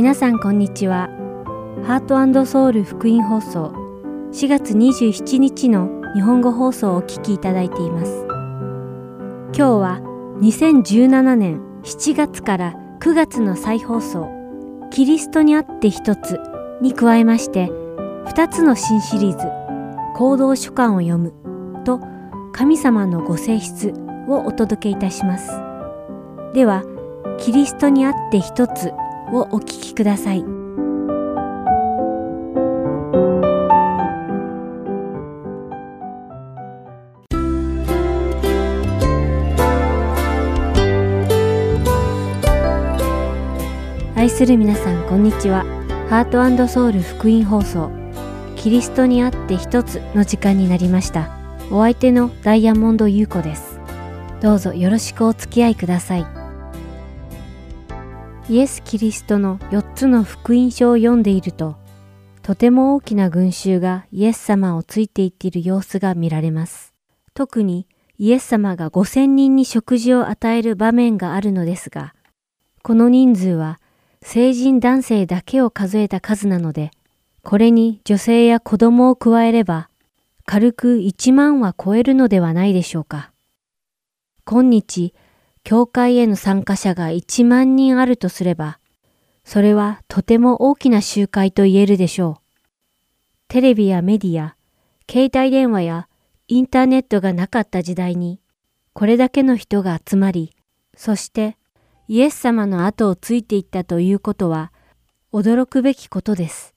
皆さんこんにちは。ハートソウル福音放送4月27日の日本語放送をお聞きいただいています。今日は2017年7月から9月の再放送キリストにあって一つに加えまして2つの新シリーズ行動書簡を読むと神様のご性質をお届けいたします。では、キリストにあって一つをお聞きください。愛する皆さんこんにちは。ハートソウル福音放送キリストにあって一つの時間になりました。お相手のダイヤモンド優子です。どうぞよろしくお付き合いください。イエス・キリストの4つの福音書を読んでいると、とても大きな群衆がイエス様をついていっている様子が見られます。特にイエス様が5000人に食事を与える場面があるのですが、この人数は成人男性だけを数えた数なので、これに女性や子供を加えれば、軽く1万は超えるのではないでしょうか。今日、教会への参加者が1万人あるとすれば、それはとても大きな集会と言えるでしょう。テレビやメディア、携帯電話やインターネットがなかった時代に、これだけの人が集まり、そしてイエス様の後をついていったということは、驚くべきことです。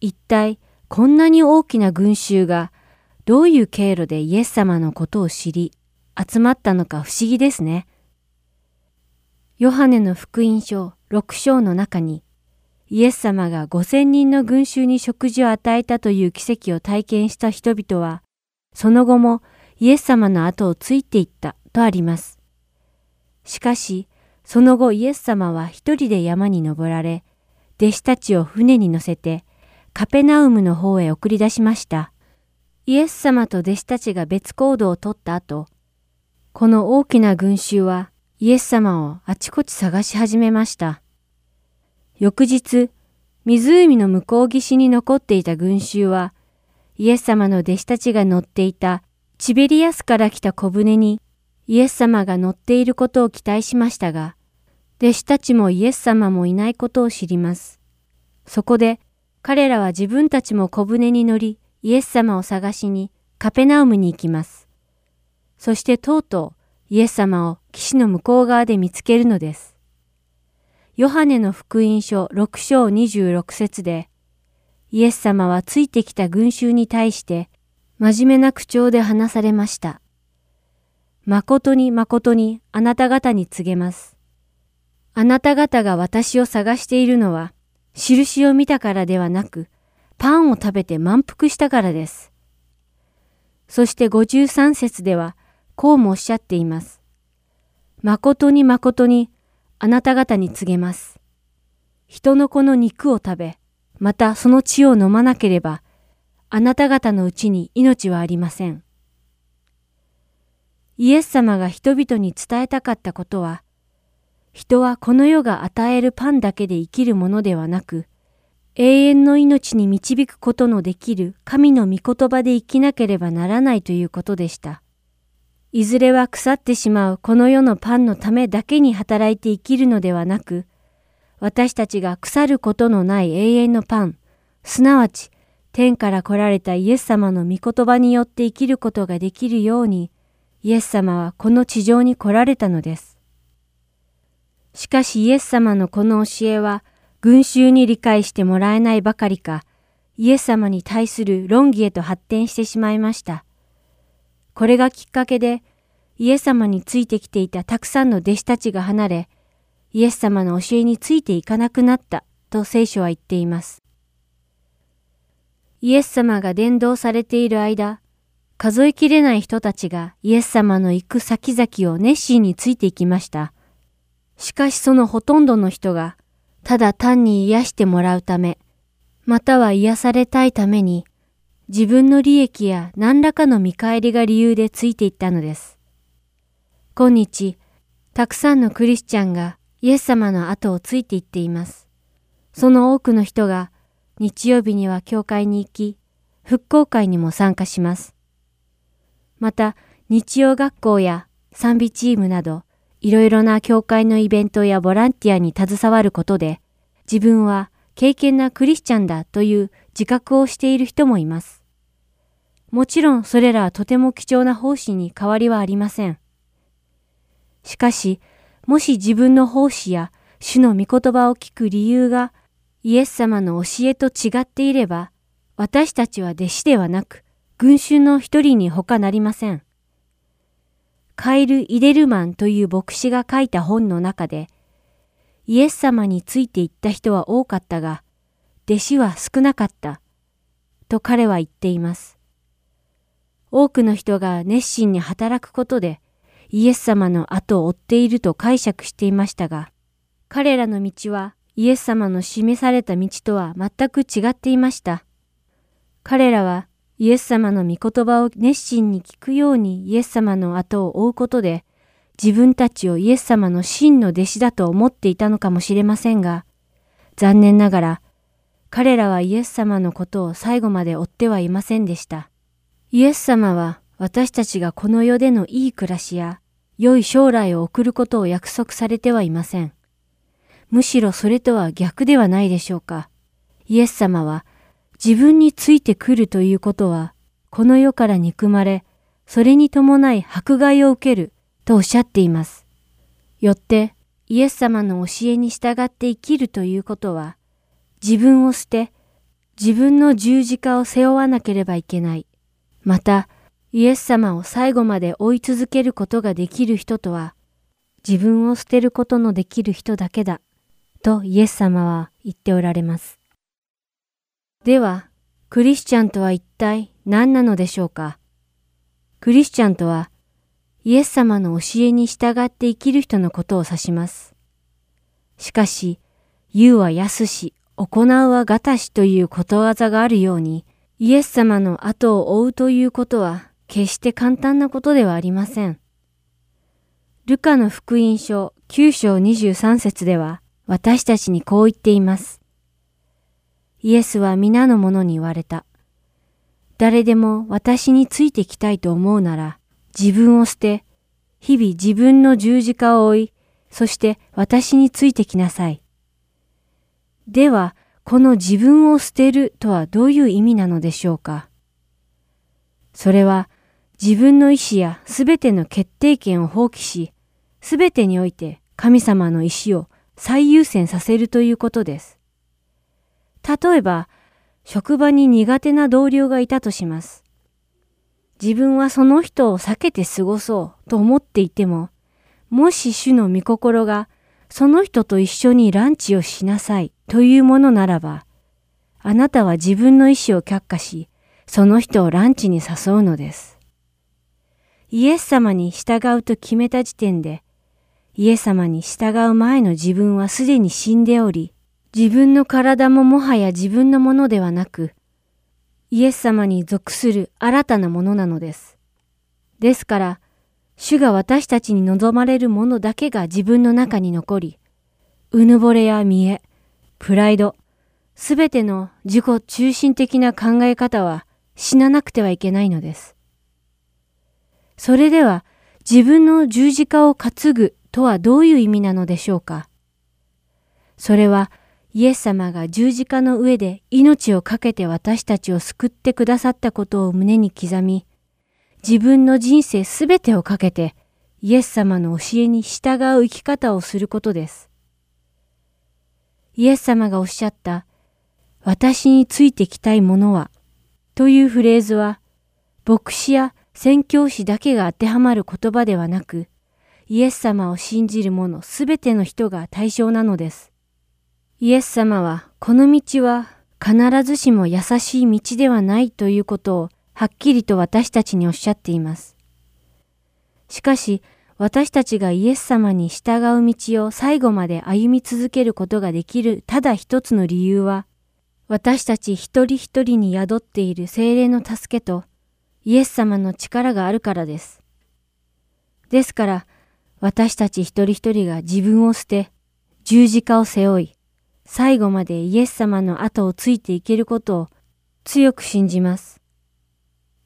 一体こんなに大きな群衆がどういう経路でイエス様のことを知り集まったのか不思議ですね。ヨハネの福音書6章の中にイエス様が5000人の群衆に食事を与えたという奇跡を体験した人々はその後もイエス様の後をついていったとあります。しかしその後イエス様は一人で山に登られ弟子たちを船に乗せてカペナウムの方へ送り出しました。イエス様と弟子たちが別行動をとった後、この大きな群衆はイエス様をあちこち探し始めました。翌日、湖の向こう岸に残っていた群衆は、イエス様の弟子たちが乗っていたチベリアスから来た小舟にイエス様が乗っていることを期待しましたが、弟子たちもイエス様もいないことを知ります。そこで彼らは自分たちも小舟に乗り、イエス様を探しにカペナウムに行きます。そしてとうとうイエス様を岸の向こう側で見つけるのです。ヨハネの福音書6章26節で、イエス様はついてきた群衆に対して真面目な口調で話されました。誠に誠にあなた方に告げます。あなた方が私を探しているのは、印を見たからではなく、パンを食べて満腹したからです。そして53節では、こうもおっしゃっています。誠に誠にあなた方に告げます。人の子の肉を食べ、またその血を飲まなければ、あなた方のうちに命はありません。イエス様が人々に伝えたかったことは、人はこの世が与えるパンだけで生きるものではなく、永遠の命に導くことのできる神の御言葉で生きなければならないということでした。いずれは腐ってしまうこの世のパンのためだけに働いて生きるのではなく、私たちが腐ることのない永遠のパン、すなわち天から来られたイエス様の御言葉によって生きることができるように、イエス様はこの地上に来られたのです。しかしイエス様のこの教えは群衆に理解してもらえないばかりか、イエス様に対する論議へと発展してしまいました。これがきっかけで、イエス様についてきていたたくさんの弟子たちが離れ、イエス様の教えについていかなくなったと聖書は言っています。イエス様が伝道されている間、数えきれない人たちがイエス様の行く先々を熱心についていきました。しかしそのほとんどの人が、ただ単に癒してもらうため、または癒されたいために、自分の利益や何らかの見返りが理由でついていったのです。今日、たくさんのクリスチャンがイエス様の後をついていっています。その多くの人が日曜日には教会に行き、復興会にも参加します。また、日曜学校や賛美チームなど、いろいろな教会のイベントやボランティアに携わることで、自分は敬虔なクリスチャンだという自覚をしている人もいます。もちろんそれらはとても貴重な奉仕に変わりはありません。しかし、もし自分の奉仕や主の御言葉を聞く理由がイエス様の教えと違っていれば、私たちは弟子ではなく、群衆の一人に他なりません。カイル・イデルマンという牧師が書いた本の中で、イエス様についていった人は多かったが、弟子は少なかった、と彼は言っています。多くの人が熱心に働くことで、イエス様の後を追っていると解釈していましたが、彼らの道はイエス様の示された道とは全く違っていました。彼らはイエス様の御言葉を熱心に聞くようにイエス様の後を追うことで、自分たちをイエス様の真の弟子だと思っていたのかもしれませんが、残念ながら、彼らはイエス様のことを最後まで追ってはいませんでした。イエス様は私たちがこの世でのいい暮らしや良い将来を送ることを約束されてはいません。むしろそれとは逆ではないでしょうか。イエス様は自分についてくるということは、この世から憎まれ、それに伴い迫害を受けるとおっしゃっています。よって、イエス様の教えに従って生きるということは、自分を捨て、自分の十字架を背負わなければいけない。また、イエス様を最後まで追い続けることができる人とは、自分を捨てることのできる人だけだ、とイエス様は言っておられます。では、クリスチャンとは一体何なのでしょうか？クリスチャンとは、イエス様の教えに従って生きる人のことを指します。しかし、言うは安し、行うはがたしということわざがあるように、イエス様の後を追うということは、決して簡単なことではありません。ルカの福音書9章23節では、私たちにこう言っています。イエスは皆の者に言われた。誰でも私についてきたいと思うなら、自分を捨て、日々自分の十字架を追い、そして私についてきなさい。では、この自分を捨てるとはどういう意味なのでしょうか？それは自分の意志やすべての決定権を放棄し、すべてにおいて神様の意志を最優先させるということです。例えば、職場に苦手な同僚がいたとします。自分はその人を避けて過ごそうと思っていても、もし主の御心がその人と一緒にランチをしなさいというものならば、あなたは自分の意思を却下し、その人をランチに誘うのです。イエス様に従うと決めた時点で、イエス様に従う前の自分はすでに死んでおり、自分の体ももはや自分のものではなく、イエス様に属する新たなものなのです。ですから、主が私たちに望まれるものだけが自分の中に残り、うぬぼれや見栄、プライド、すべての自己中心的な考え方は死ななくてはいけないのです。それでは自分の十字架を担ぐとはどういう意味なのでしょうか？それはイエス様が十字架の上で命を懸けて私たちを救ってくださったことを胸に刻み、自分の人生すべてをかけてイエス様の教えに従う生き方をすることです。イエス様がおっしゃった、私についてきたいものは、というフレーズは、牧師や宣教師だけが当てはまる言葉ではなく、イエス様を信じる者すべての人が対象なのです。イエス様はこの道は必ずしも優しい道ではないということをはっきりと私たちにおっしゃっています。しかし私たちがイエス様に従う道を最後まで歩み続けることができるただ一つの理由は私たち一人一人に宿っている精霊の助けとイエス様の力があるからです。ですから私たち一人一人が自分を捨て十字架を背負い最後までイエス様の後をついていけることを強く信じます。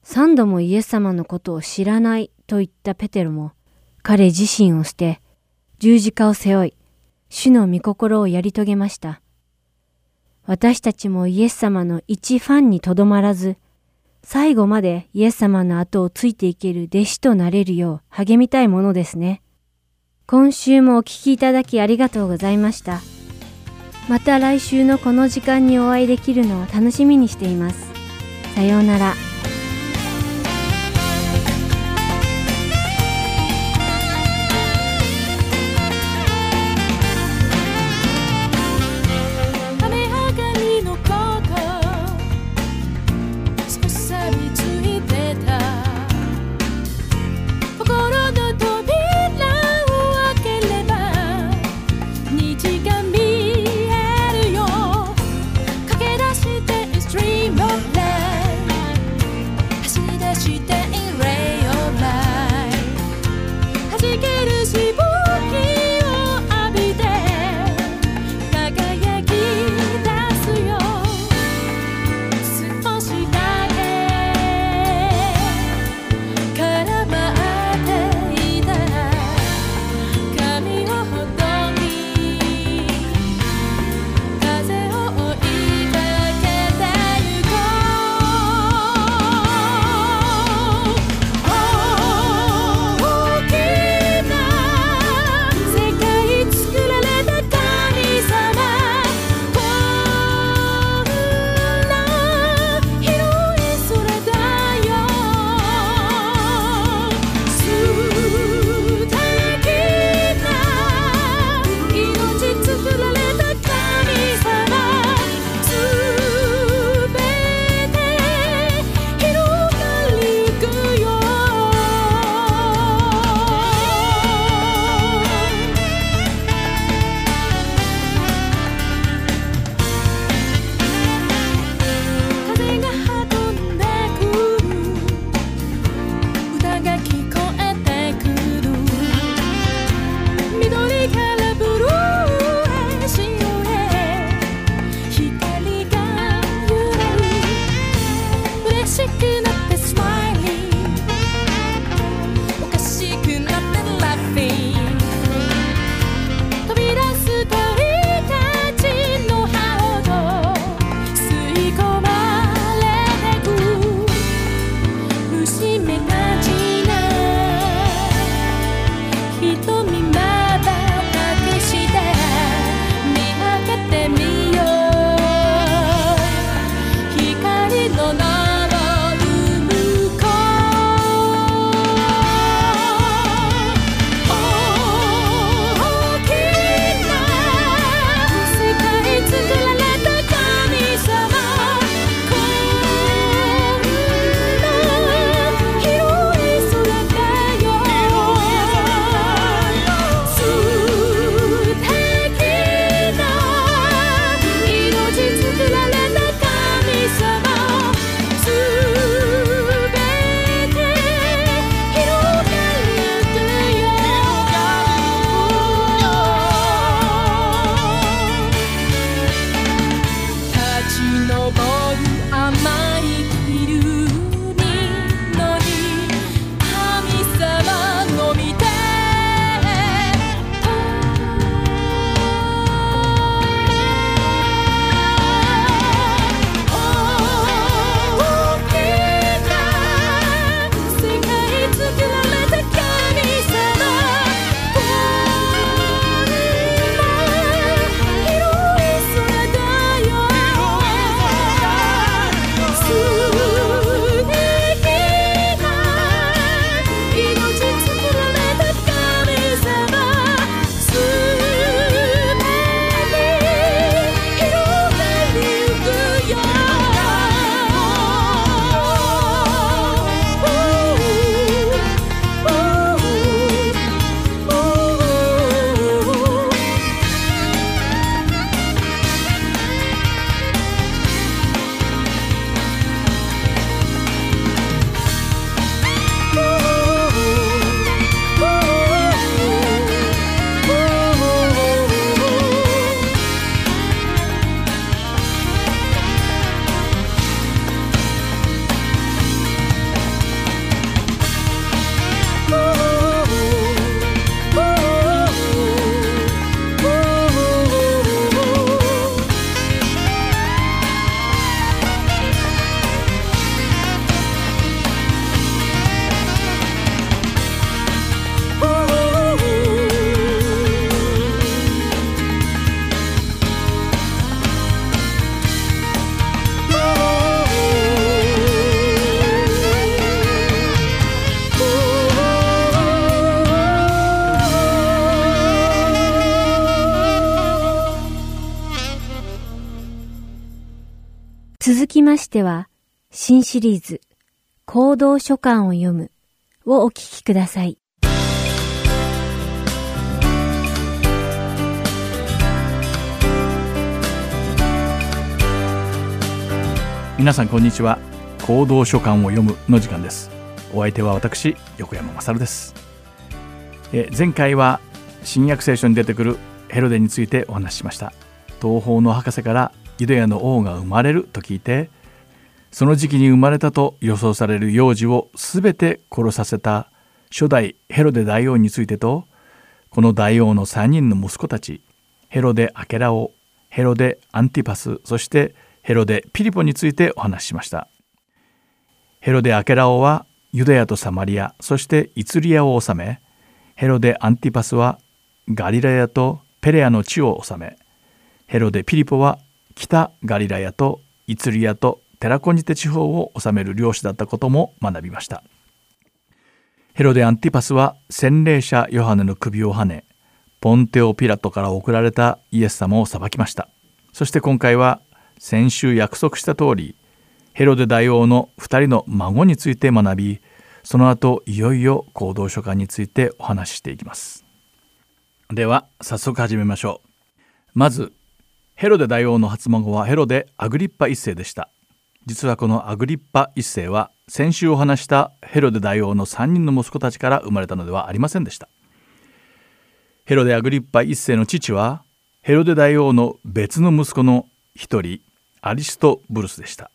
三度もイエス様のことを知らないと言ったペテロも、彼自身を捨て、十字架を背負い、主の御心をやり遂げました。私たちもイエス様の一ファンにとどまらず、最後までイエス様の後をついていける弟子となれるよう励みたいものですね。今週もお聴きいただきありがとうございました。また来週のこの時間にお会いできるのを楽しみにしています。さようなら。続きましては、新シリーズ、行動書簡を読むをお聞きください。皆さんこんにちは。行動書簡を読むの時間です。お相手は私、横山勝です。え前回は新約聖書に出てくるヘロデについてお話ししました。東方の博士からユダヤの王が生まれると聞いてその時期に生まれたと予想される幼児を全て殺させた初代ヘロデ大王についてとこの大王の3人の息子たちヘロデ・アケラオヘロデ・アンティパスそしてヘロデ・ピリポについてお話ししました。ヘロデ・アケラオはユダヤとサマリアそしてイツリアを治めヘロデ・アンティパスはガリラヤとペレアの地を治めヘロデ・ピリポは北ガリラヤとイツリアとテラコニテ地方を治める領主だったことも学びました。ヘロデ・アンティパスは洗礼者ヨハネの首をはねポンテオ・ピラトから送られたイエス様を裁きました。そして今回は先週約束した通りヘロデ大王の2人の孫について学びその後いよいよ行動書簡についてお話ししていきます。では早速始めましょう。まずヘロデ大王の初孫はヘロデ・アグリッパ一世でした。実はこのアグリッパ一世は先週お話したヘロデ大王の3人の息子たちから生まれたのではありませんでした。ヘロデ・アグリッパ一世の父はヘロデ大王の別の息子の一人アリストブルスでした。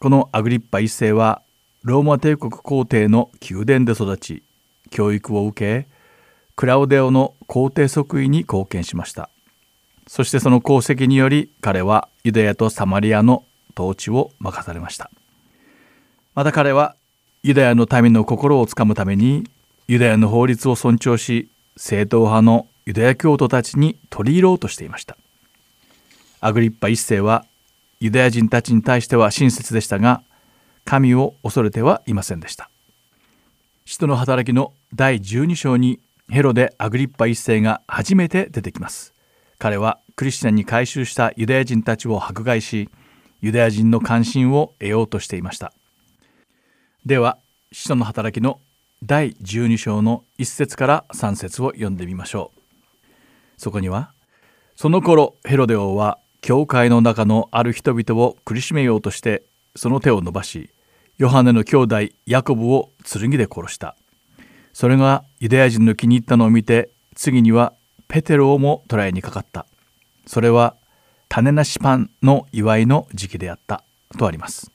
このアグリッパ一世はローマ帝国皇帝の宮殿で育ち教育を受けクラウデオの皇帝即位に貢献しました。そしてその功績により彼はユダヤとサマリアの統治を任されました。また彼はユダヤの民の心をつかむためにユダヤの法律を尊重し正統派のユダヤ教徒たちに取り入ろうとしていました。アグリッパ一世はユダヤ人たちに対しては親切でしたが神を恐れてはいませんでした。使徒の働きの第12章にヘロデ・アグリッパ一世が初めて出てきます。彼はクリスチャンに改宗したユダヤ人たちを迫害しユダヤ人の関心を得ようとしていました。では使徒の働きの第12章の1節から3節を読んでみましょう。そこにはその頃ヘロデ王は教会の中のある人々を苦しめようとしてその手を伸ばしヨハネの兄弟ヤコブを剣で殺した。それがユダヤ人の気に入ったのを見て次にはペテロをも捕らえにかかった。それは種なしパンの祝いの時期であったとあります。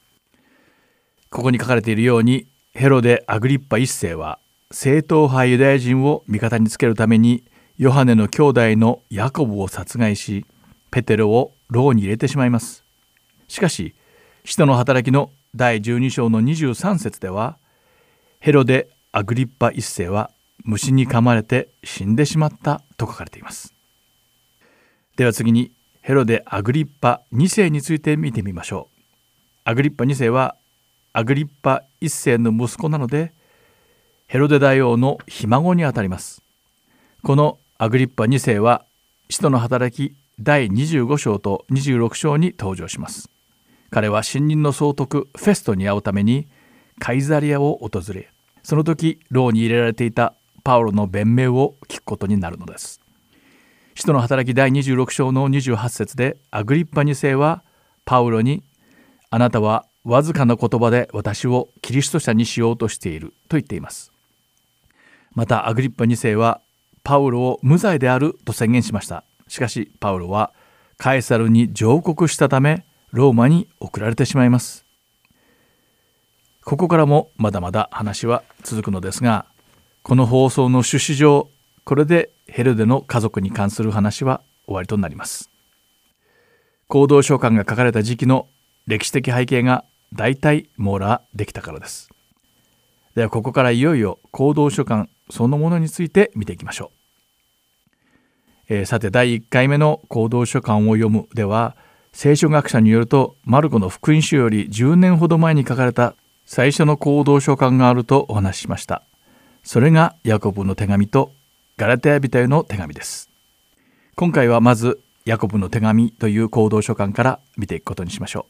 ここに書かれているようにヘロデ・アグリッパ一世は正統派ユダヤ人を味方につけるためにヨハネの兄弟のヤコブを殺害しペテロを牢に入れてしまいます。しかし使徒の働きの第12章の23節ではヘロデ・アグリッパ一世は虫に噛まれて死んでしまったと書かれています。では次にヘロデ・アグリッパ2世について見てみましょう。アグリッパ2世はアグリッパ1世の息子なのでヘロデ大王のひ孫にあたります。このアグリッパ2世は使徒の働き第25章と26章に登場します。彼は新任の総督フェストに会うためにカイザリアを訪れその時牢に入れられていたパウロの弁明を聞くことになるのです。使徒の働き第26章の28節でアグリッパ2世はパウロに「あなたはわずかな言葉で私をキリスト者にしようとしている」と言っています。またアグリッパ2世はパウロを無罪であると宣言しました。しかしパウロはカエサルに上告したためローマに送られてしまいます。ここからもまだまだ話は続くのですがこの放送の趣旨上これでヘルデの家族に関する話は終わりとなります。行動書簡が書かれた時期の歴史的背景が大体網羅できたからです。ではここからいよいよ行動書簡そのものについて見ていきましょう、えー、さて第1回目の行動書簡を読むでは聖書学者によるとマルコの福音書より10年ほど前に書かれた最初の行動書簡があるとお話ししました。それがヤコブの手紙とガラテヤ人への手紙です。今回はまずヤコブの手紙という行動書簡から見ていくことにしましょ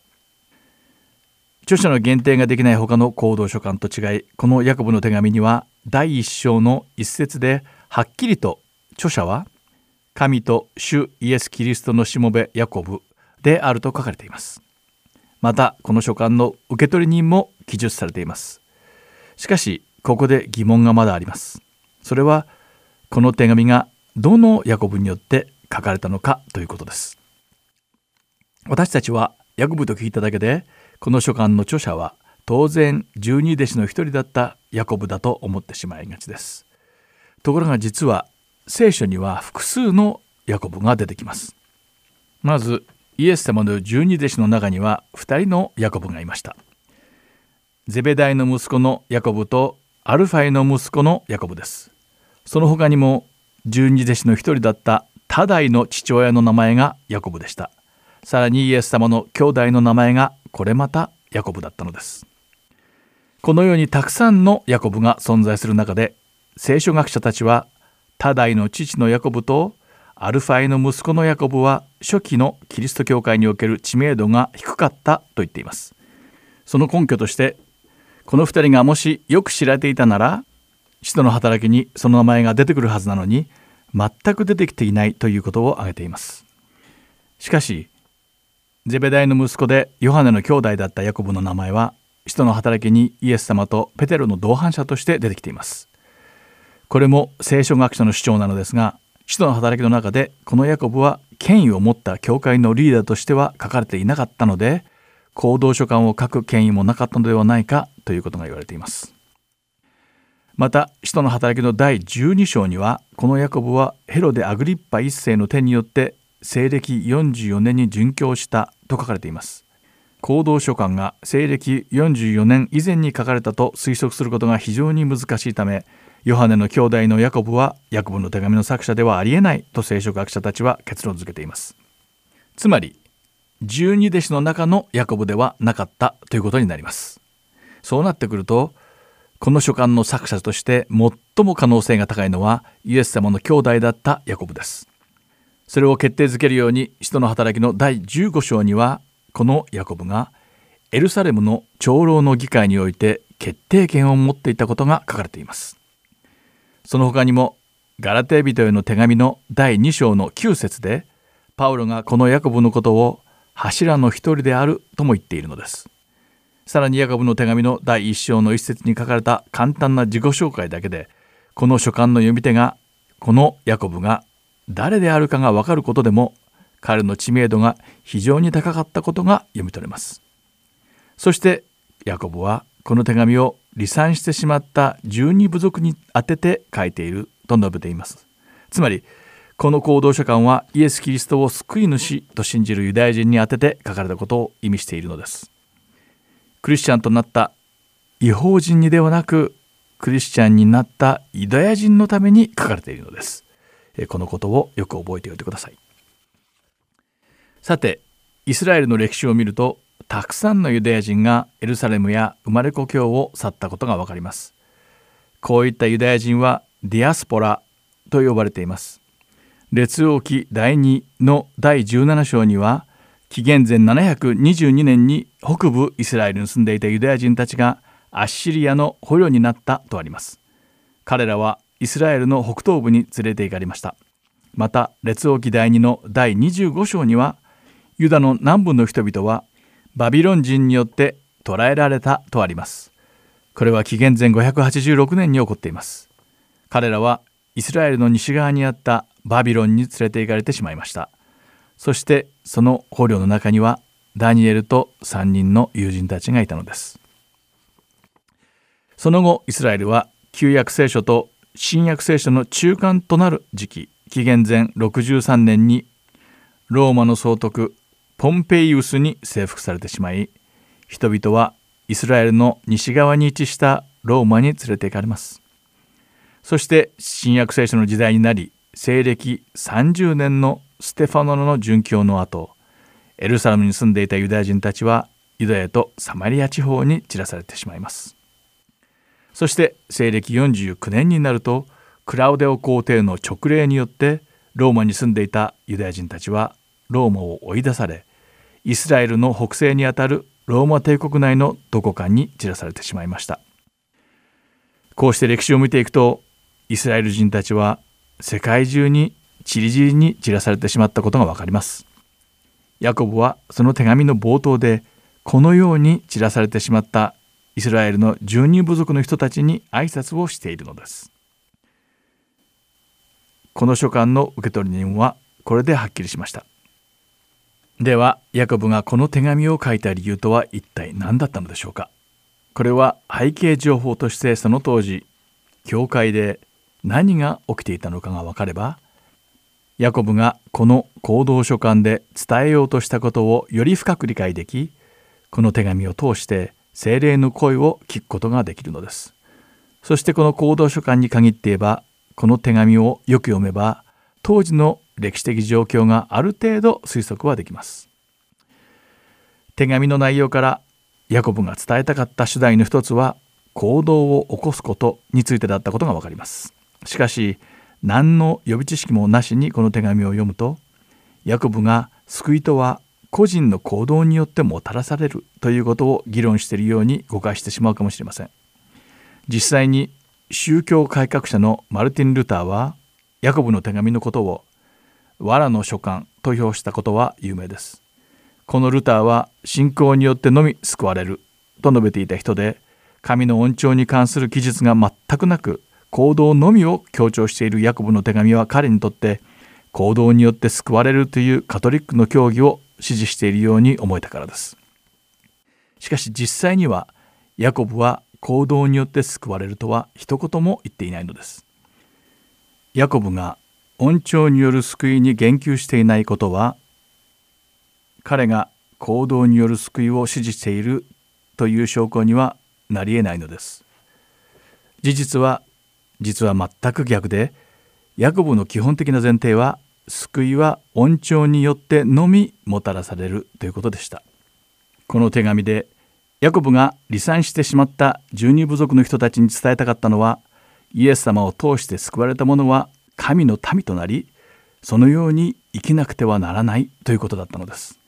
う。著者の限定ができない他の行動書簡と違いこのヤコブの手紙には第一章の一節ではっきりと著者は神と主イエス・キリストのしもべヤコブであると書かれています。またこの書簡の受け取り人も記述されています。しかしここで疑問がまだあります。それはこの手紙がどのヤコブによって書かれたのかということです。私たちはヤコブと聞いただけでこの書簡の著者は当然十二弟子の一人だったヤコブだと思ってしまいがちです。ところが実は聖書には複数のヤコブが出てきます。まずイエス様の十二弟子の中には2人のヤコブがいました。ゼベダイの息子のヤコブとアルファイの息子のヤコブです。その他にも十二弟子の一人だったタダイの父親の名前がヤコブでした。さらにイエス様の兄弟の名前がこれまたヤコブだったのです。このようにたくさんのヤコブが存在する中で聖書学者たちはタダイの父のヤコブとアルファイの息子のヤコブは初期のキリスト教会における知名度が低かったと言っています。その根拠としてこの2人がもしよく知られていたなら使徒の働きにその名前が出てくるはずなのに全く出てきていないということを挙げています。しかしゼベダイの息子でヨハネの兄弟だったヤコブの名前は使徒の働きにイエス様とペテロの同伴者として出てきています。これも聖書学者の主張なのですが使徒の働きの中でこのヤコブは権威を持った教会のリーダーとしては書かれていなかったので行動書簡を書く権威もなかったのではないかということが言われています。また使徒の働きの第12章にはこのヤコブはヘロデ・アグリッパ一世の手によって西暦44年に殉教したと書かれています。行動書簡が西暦44年以前に書かれたと推測することが非常に難しいためヨハネの兄弟のヤコブはヤコブの手紙の作者ではありえないと聖書学者たちは結論付けています。つまり十二弟子の中のヤコブではなかったということになります。そうなってくるとこの書簡の作者として最も可能性が高いのはイエス様の兄弟だったヤコブです。それを決定づけるように使徒の働きの第15章にはこのヤコブがエルサレムの長老の議会において決定権を持っていたことが書かれています。その他にもガラテ人への手紙の第2章の9節でパウロがこのヤコブのことを柱の一人であるとも言っているのです。さらにヤコブの手紙の第1章の一節に書かれた簡単な自己紹介だけでこの書簡の読み手がこのヤコブが誰であるかがわかることでも彼の知名度が非常に高かったことが読み取れます。そしてヤコブはこの手紙を離散してしまった十二部族に宛てて書いていると述べています。つまりこの行動書簡はイエス・キリストを救い主と信じるユダヤ人に宛てて書かれたことを意味しているのです。クリスチャンとなった違法人にではなくクリスチャンになったユダヤ人のために書かれているのです。このことをよく覚えておいてください。さてイスラエルの歴史を見るとたくさんのユダヤ人がエルサレムや生まれ故郷を去ったことがわかります。こういったユダヤ人はディアスポラと呼ばれています。列王記第2の第17章には紀元前722年に北部イスラエルに住んでいたユダヤ人たちがアッシリアの捕虜になったとあります。彼らはイスラエルの北東部に連れて行かれました。また列王記第2の第25章にはユダの南部の人々はバビロン人によって捕らえられたとあります。これは紀元前586年に起こっています。彼らはイスラエルの西側にあったバビロンに連れて行かれてしまいました。そしてその捕虜の中にはダニエルと3人の友人たちがいたのです。その後イスラエルは旧約聖書と新約聖書の中間となる時期紀元前63年にローマの総督ポンペイウスに征服されてしまい人々はイスラエルの西側に位置したローマに連れて行かれます。そして新約聖書の時代になり西暦30年のステファノの殉教の後エルサレムに住んでいたユダヤ人たちはユダヤとサマリア地方に散らされてしまいます。そして西暦49年になるとクラウデオ皇帝の勅令によってローマに住んでいたユダヤ人たちはローマを追い出されイスラエルの北西にあたるローマ帝国内のどこかに散らされてしまいました。こうして歴史を見ていくとイスラエル人たちは世界中にちりぢりに散らされてしまったことがわかります。ヤコブはその手紙の冒頭でこのように散らされてしまったイスラエルの十二部族の人たちに挨拶をしているのです。この書簡の受取人はこれではっきりしました。ではヤコブがこの手紙を書いた理由とは一体何だったのでしょうか。これは背景情報としてその当時教会で何が起きていたのかが分かればヤコブがこの行動書簡で伝えようとしたことをより深く理解できこの手紙を通して精霊の声を聞くことができるのです。そしてこの行動書簡に限って言えばこの手紙をよく読めば当時の歴史的状況がある程度推測はできます。手紙の内容からヤコブが伝えたかった主題の一つは行動を起こすことについてだったことがわかります。しかし何の予備知識もなしにこの手紙を読むとヤコブが救いとは個人の行動によってもたらされるということを議論しているように誤解してしまうかもしれません。実際に宗教改革者のマルティン・ルターはヤコブの手紙のことを藁の書簡と評したことは有名です。このルターは信仰によってのみ救われると述べていた人で神の恩寵に関する記述が全くなく行動のみを強調しているヤコブの手紙は彼にとって行動によって救われるというカトリックの教義を支持しているように思えたからです。しかし実際にはヤコブは行動によって救われるとは一言も言っていないのです。ヤコブが恩寵による救いに言及していないことは彼が行動による救いを支持しているという証拠にはなり得ないのです。事実は実は全く逆でヤコブの基本的な前提は救いは恩寵によってのみもたらされるということでした。この手紙でヤコブが離散してしまった十二部族の人たちに伝えたかったのはイエス様を通して救われた者は神の民となりそのように生きなくてはならないということだったのです。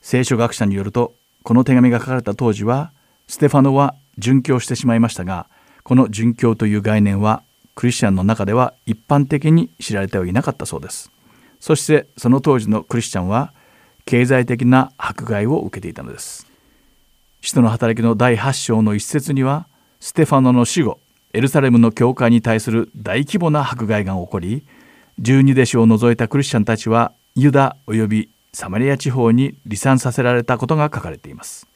聖書学者によるとこの手紙が書かれた当時はステファノは殉教してしまいましたがこの殉教という概念はクリスチャンの中では一般的に知られてはいなかったそうです。そしてその当時のクリスチャンは経済的な迫害を受けていたのです。使徒の働きの第8章の一節にはステファノの死後エルサレムの教会に対する大規模な迫害が起こり十二弟子を除いたクリスチャンたちはユダ及びサマリア地方に離散させられたことが書かれています。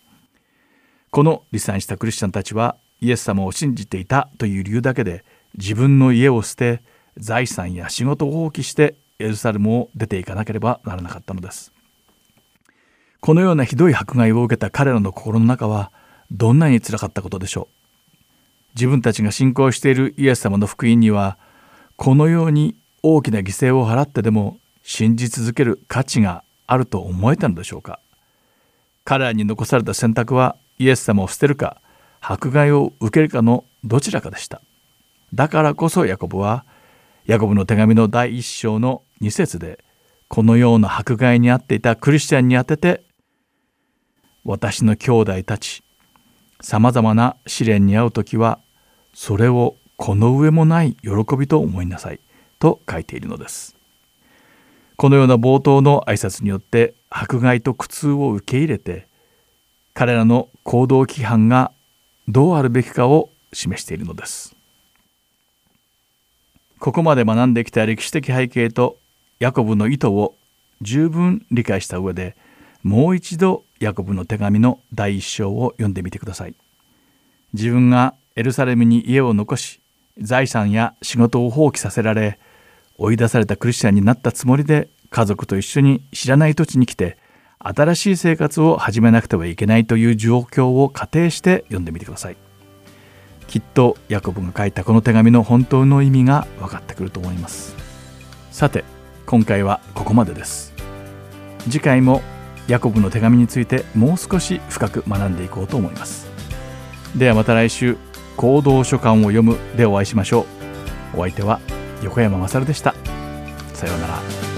この離散したクリスチャンたちはイエス様を信じていたという理由だけで自分の家を捨て財産や仕事を放棄してエルサレムを出ていかなければならなかったのです。このようなひどい迫害を受けた彼らの心の中はどんなにつらかったことでしょう。自分たちが信仰しているイエス様の福音にはこのように大きな犠牲を払ってでも信じ続ける価値があると思えたのでしょうか。彼らに残された選択はイエス様を捨てるか迫害を受けるかのどちらかでした。だからこそヤコブはヤコブの手紙の第一章の2節でこのような迫害に遭っていたクリスチャンにあてて私の兄弟たちさまざまな試練に遭う時はそれをこの上もない喜びと思いなさいと書いているのです。このような冒頭の挨拶によって迫害と苦痛を受け入れて彼らの行動規範がどうあるべきかを示しているのですここまで学んできた歴史的背景とヤコブの意図を十分理解した上でもう一度ヤコブの手紙の第一章を読んでみてください。自分がエルサレムに家を残し財産や仕事を放棄させられ追い出されたクリスチャンになったつもりで家族と一緒に知らない土地に来て新しい生活を始めなくてはいけないという状況を仮定して読んでみてください。きっとヤコブが書いたこの手紙の本当の意味が分かってくると思います。さて今回はここまでです。次回もヤコブの手紙についてもう少し深く学んでいこうと思います。ではまた来週行動書簡を読むでお会いしましょう。お相手は横山勝でした。さようなら。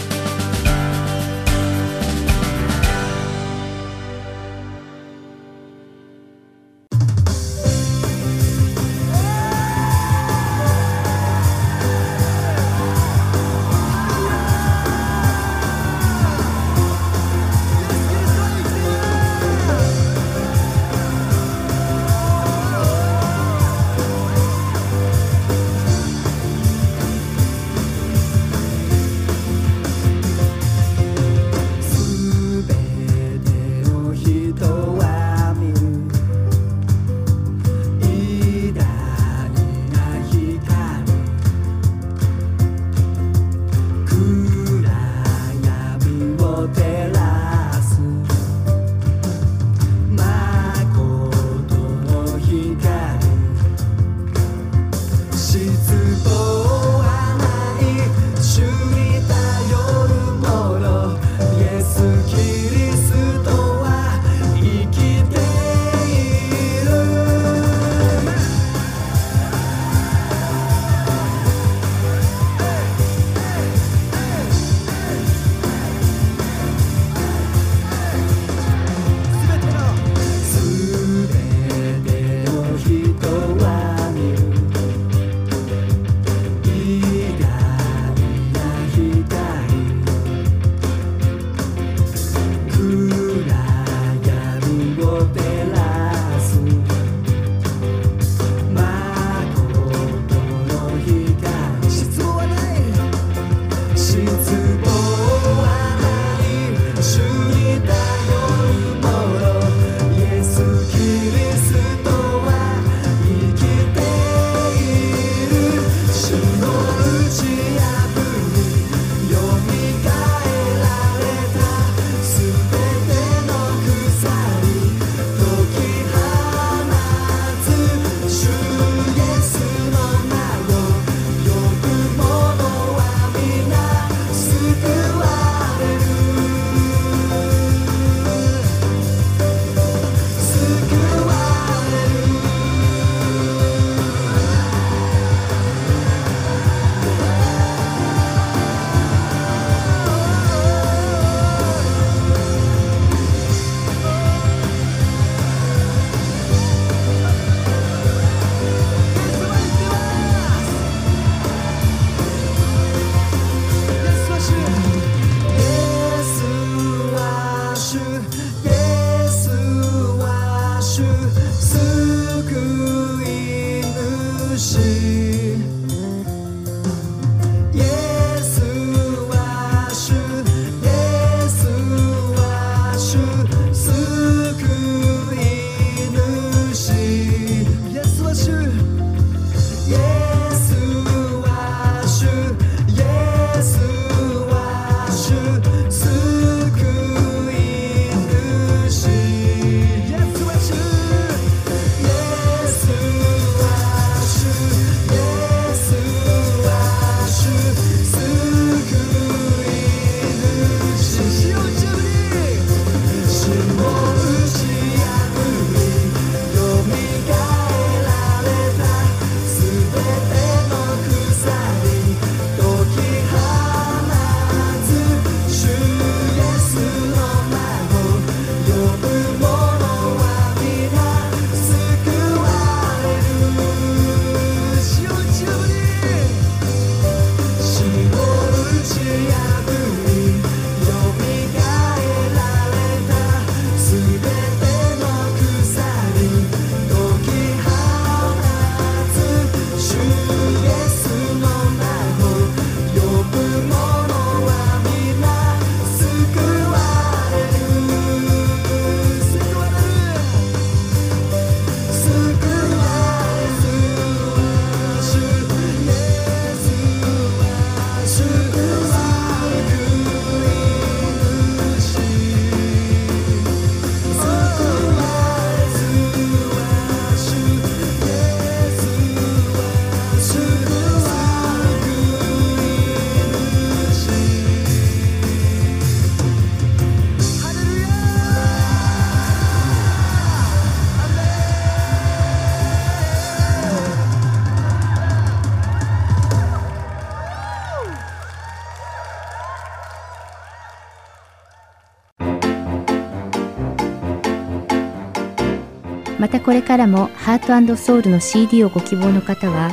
たこれからもハートソウルの CD をご希望の方は、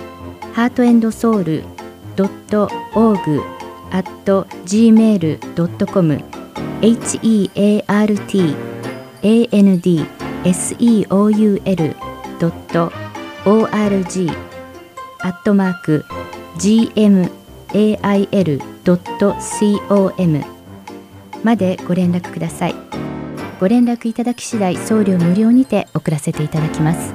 ハートソウル .org at gmail.com heart and seoul.org アットマーク gmail.com までご連絡ください。ご連絡いただき次第送料無料にて送らせていただきます。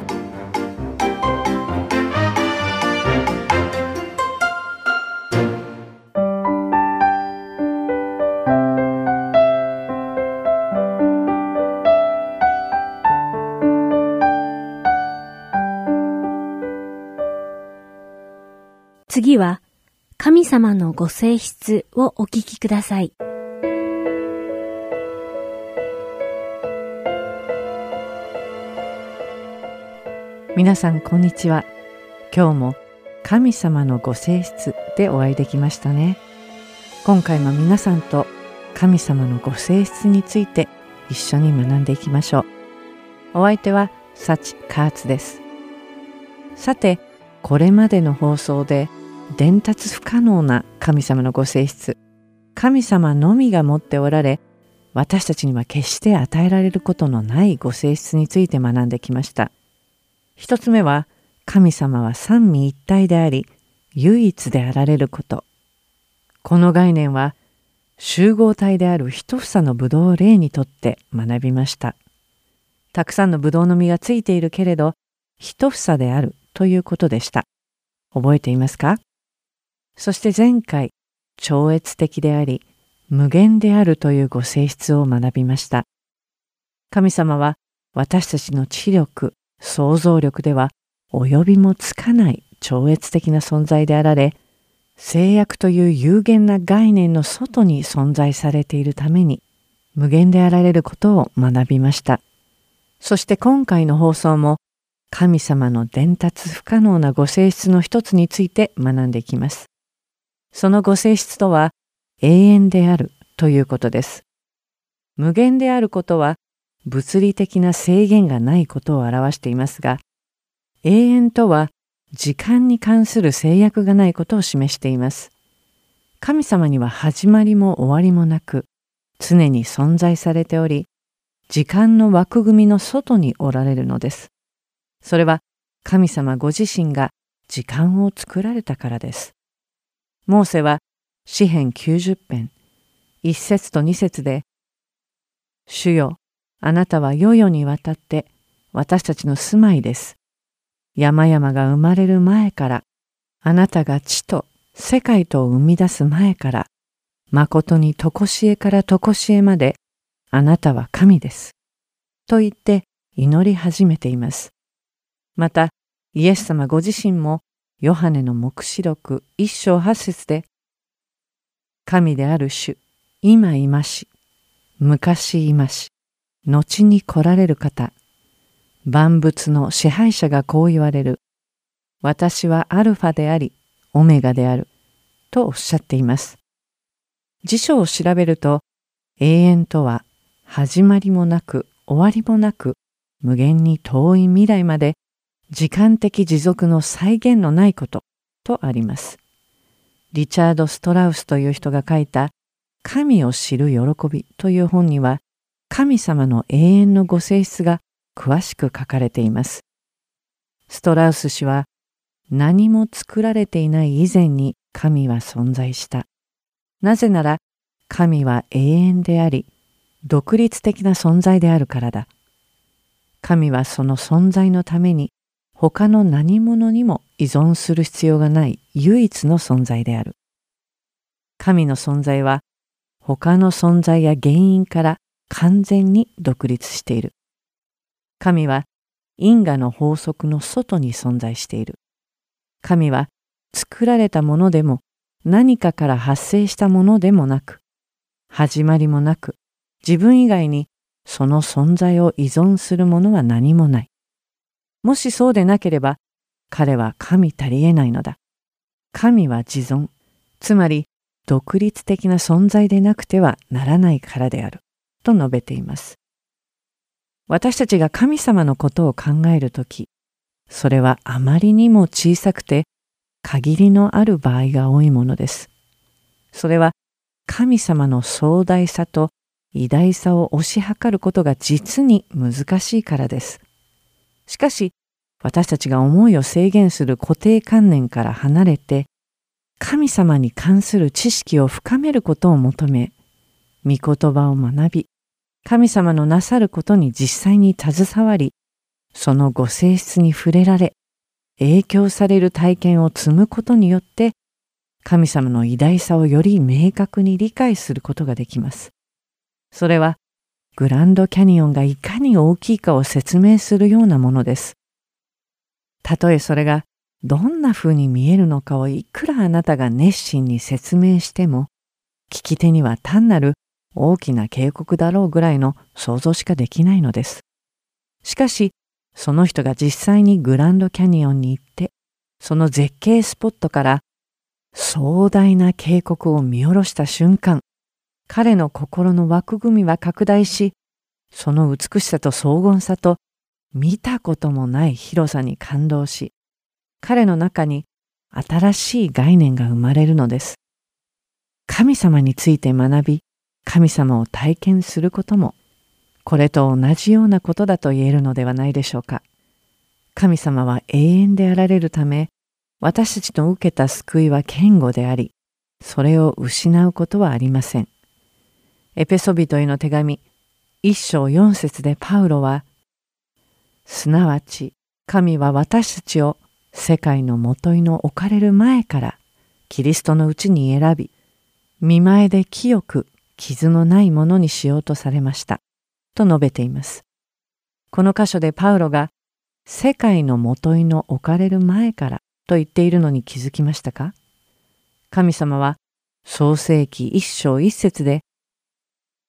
次は、神様のご性質をお聞きください。皆さんこんにちは。今日も神様のご性質でお会いできましたね。今回も皆さんと神様のご性質について一緒に学んでいきましょう。お相手はサチカーツです。さて、これまでの放送で伝達不可能な神様のご性質神様のみが持っておられ私たちには決して与えられることのないご性質について学んできました一つ目は神様は三位一体であり唯一であられること。この概念は集合体である一房のブドウを例にとって学びました。たくさんのブドウの実がついているけれど一房であるということでした。覚えていますか？そして前回、超越的であり、無限であるというご性質を学びました。神様は私たちの知力、想像力では及びもつかない超越的な存在であられ、制約という有限な概念の外に存在されているために、無限であられることを学びました。そして今回の放送も、神様の伝達不可能なご性質の一つについて学んでいきます。そのご性質とは永遠であるということです。無限であることは物理的な制限がないことを表していますが、永遠とは時間に関する制約がないことを示しています。神様には始まりも終わりもなく、常に存在されており、時間の枠組みの外におられるのです。それは神様ご自身が時間を作られたからです。モーセは詩編90編、一節と二節で、主よ、あなたは世々にわたって私たちの住まいです。山々が生まれる前から、あなたが地と世界とを生み出す前から、誠に常しえから常しえまで、あなたは神です。と言って祈り始めています。また、イエス様ご自身もヨハネの黙示録一章八節で、神である主、今いまし、昔いまし、後に来られる方、万物の支配者がこう言われる。私はアルファであり、オメガである。とおっしゃっています。辞書を調べると、永遠とは始まりもなく終わりもなく無限に遠い未来まで時間的持続の再現のないこととあります。リチャード・ストラウスという人が書いた神を知る喜びという本には神様の永遠のご性質が詳しく書かれています。ストラウス氏は何も作られていない以前に神は存在した。なぜなら神は永遠であり独立的な存在であるからだ。神はその存在のために他の何者にも依存する必要がない唯一の存在である。神の存在は他の存在や原因から完全に独立している。神は因果の法則の外に存在している。神は作られたものでも何かから発生したものでもなく、始まりもなく、自分以外にその存在を依存するものは何もない。もしそうでなければ、彼は神足りえないのだ。神は自存、つまり独立的な存在でなくてはならないからである、と述べています。私たちが神様のことを考えるとき、それはあまりにも小さくて限りのある場合が多いものです。それは神様の壮大さと偉大さを推し量ることが実に難しいからです。しかし、私たちが思いを制限する固定観念から離れて、神様に関する知識を深めることを求め、御言葉を学び、神様のなさることに実際に携わり、そのご性質に触れられ、影響される体験を積むことによって、神様の偉大さをより明確に理解することができます。それは、グランドキャニオンがいかに大きいかを説明するようなものです。たとえそれがどんな風に見えるのかをいくらあなたが熱心に説明しても、聞き手には単なる大きな警告だろうぐらいの想像しかできないのです。しかし、その人が実際にグランドキャニオンに行って、その絶景スポットから壮大な渓谷を見下ろした瞬間、彼の心の枠組みは拡大し、その美しさと荘厳さと見たこともない広さに感動し、彼の中に新しい概念が生まれるのです。神様について学び、神様を体験することも、これと同じようなことだと言えるのではないでしょうか。神様は永遠であられるため、私たちの受けた救いは堅固であり、それを失うことはありません。エペソビトへの手紙、一章四節でパウロは、すなわち神は私たちを世界のもといの置かれる前からキリストのうちに選び、見前で清く傷のないものにしようとされました。と述べています。この箇所でパウロが世界のもといの置かれる前からと言っているのに気づきましたか？神様は創世記一章一節で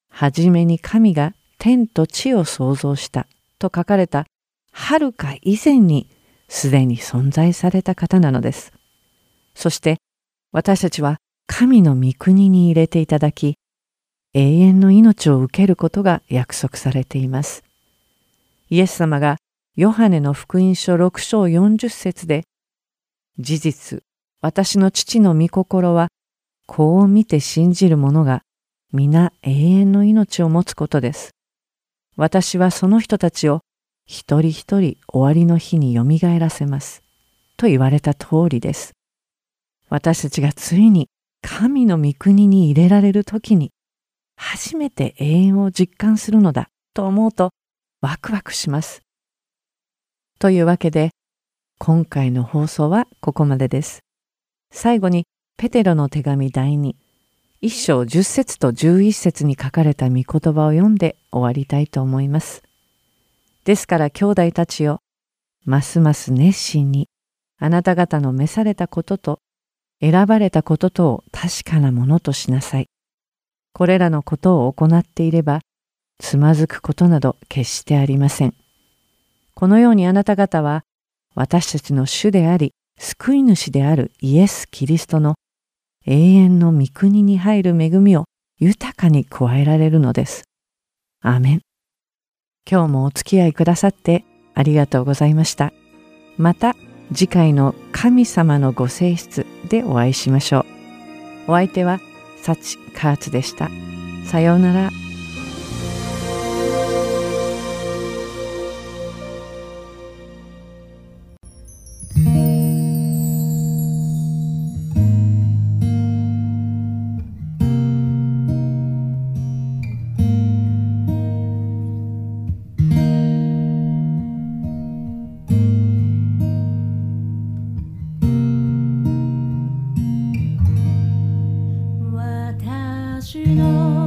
はじめに神が天と地を創造したと書かれたはるか以前にすでに存在された方なのです。そして私たちは神の御国に入れていただき永遠の命を受けることが約束されています。イエス様がヨハネの福音書6章40節で事実、私の父の御心はこう見て信じる者が皆永遠の命を持つことです。私はその人たちを一人一人終わりの日によみがえらせます。と言われた通りです。私たちがついに神の御国に入れられる時に初めて永遠を実感するのだと思うとワクワクします。というわけで今回の放送はここまでです。最後にペテロの手紙第2一章十節と十一節に書かれた御言葉を読んで終わりたいと思います。ですから兄弟たちよ、ますます熱心にあなた方の召されたことと選ばれたこととを確かなものとしなさい。これらのことを行っていれば、つまずくことなど決してありません。このようにあなた方は、私たちの主であり、救い主であるイエス・キリストの永遠の御国に入る恵みを豊かに加えられるのです。アメン。今日もお付き合いくださってありがとうございました。また次回の神様のご性質でお会いしましょう。お相手は幸カーツでした。さようなら。私の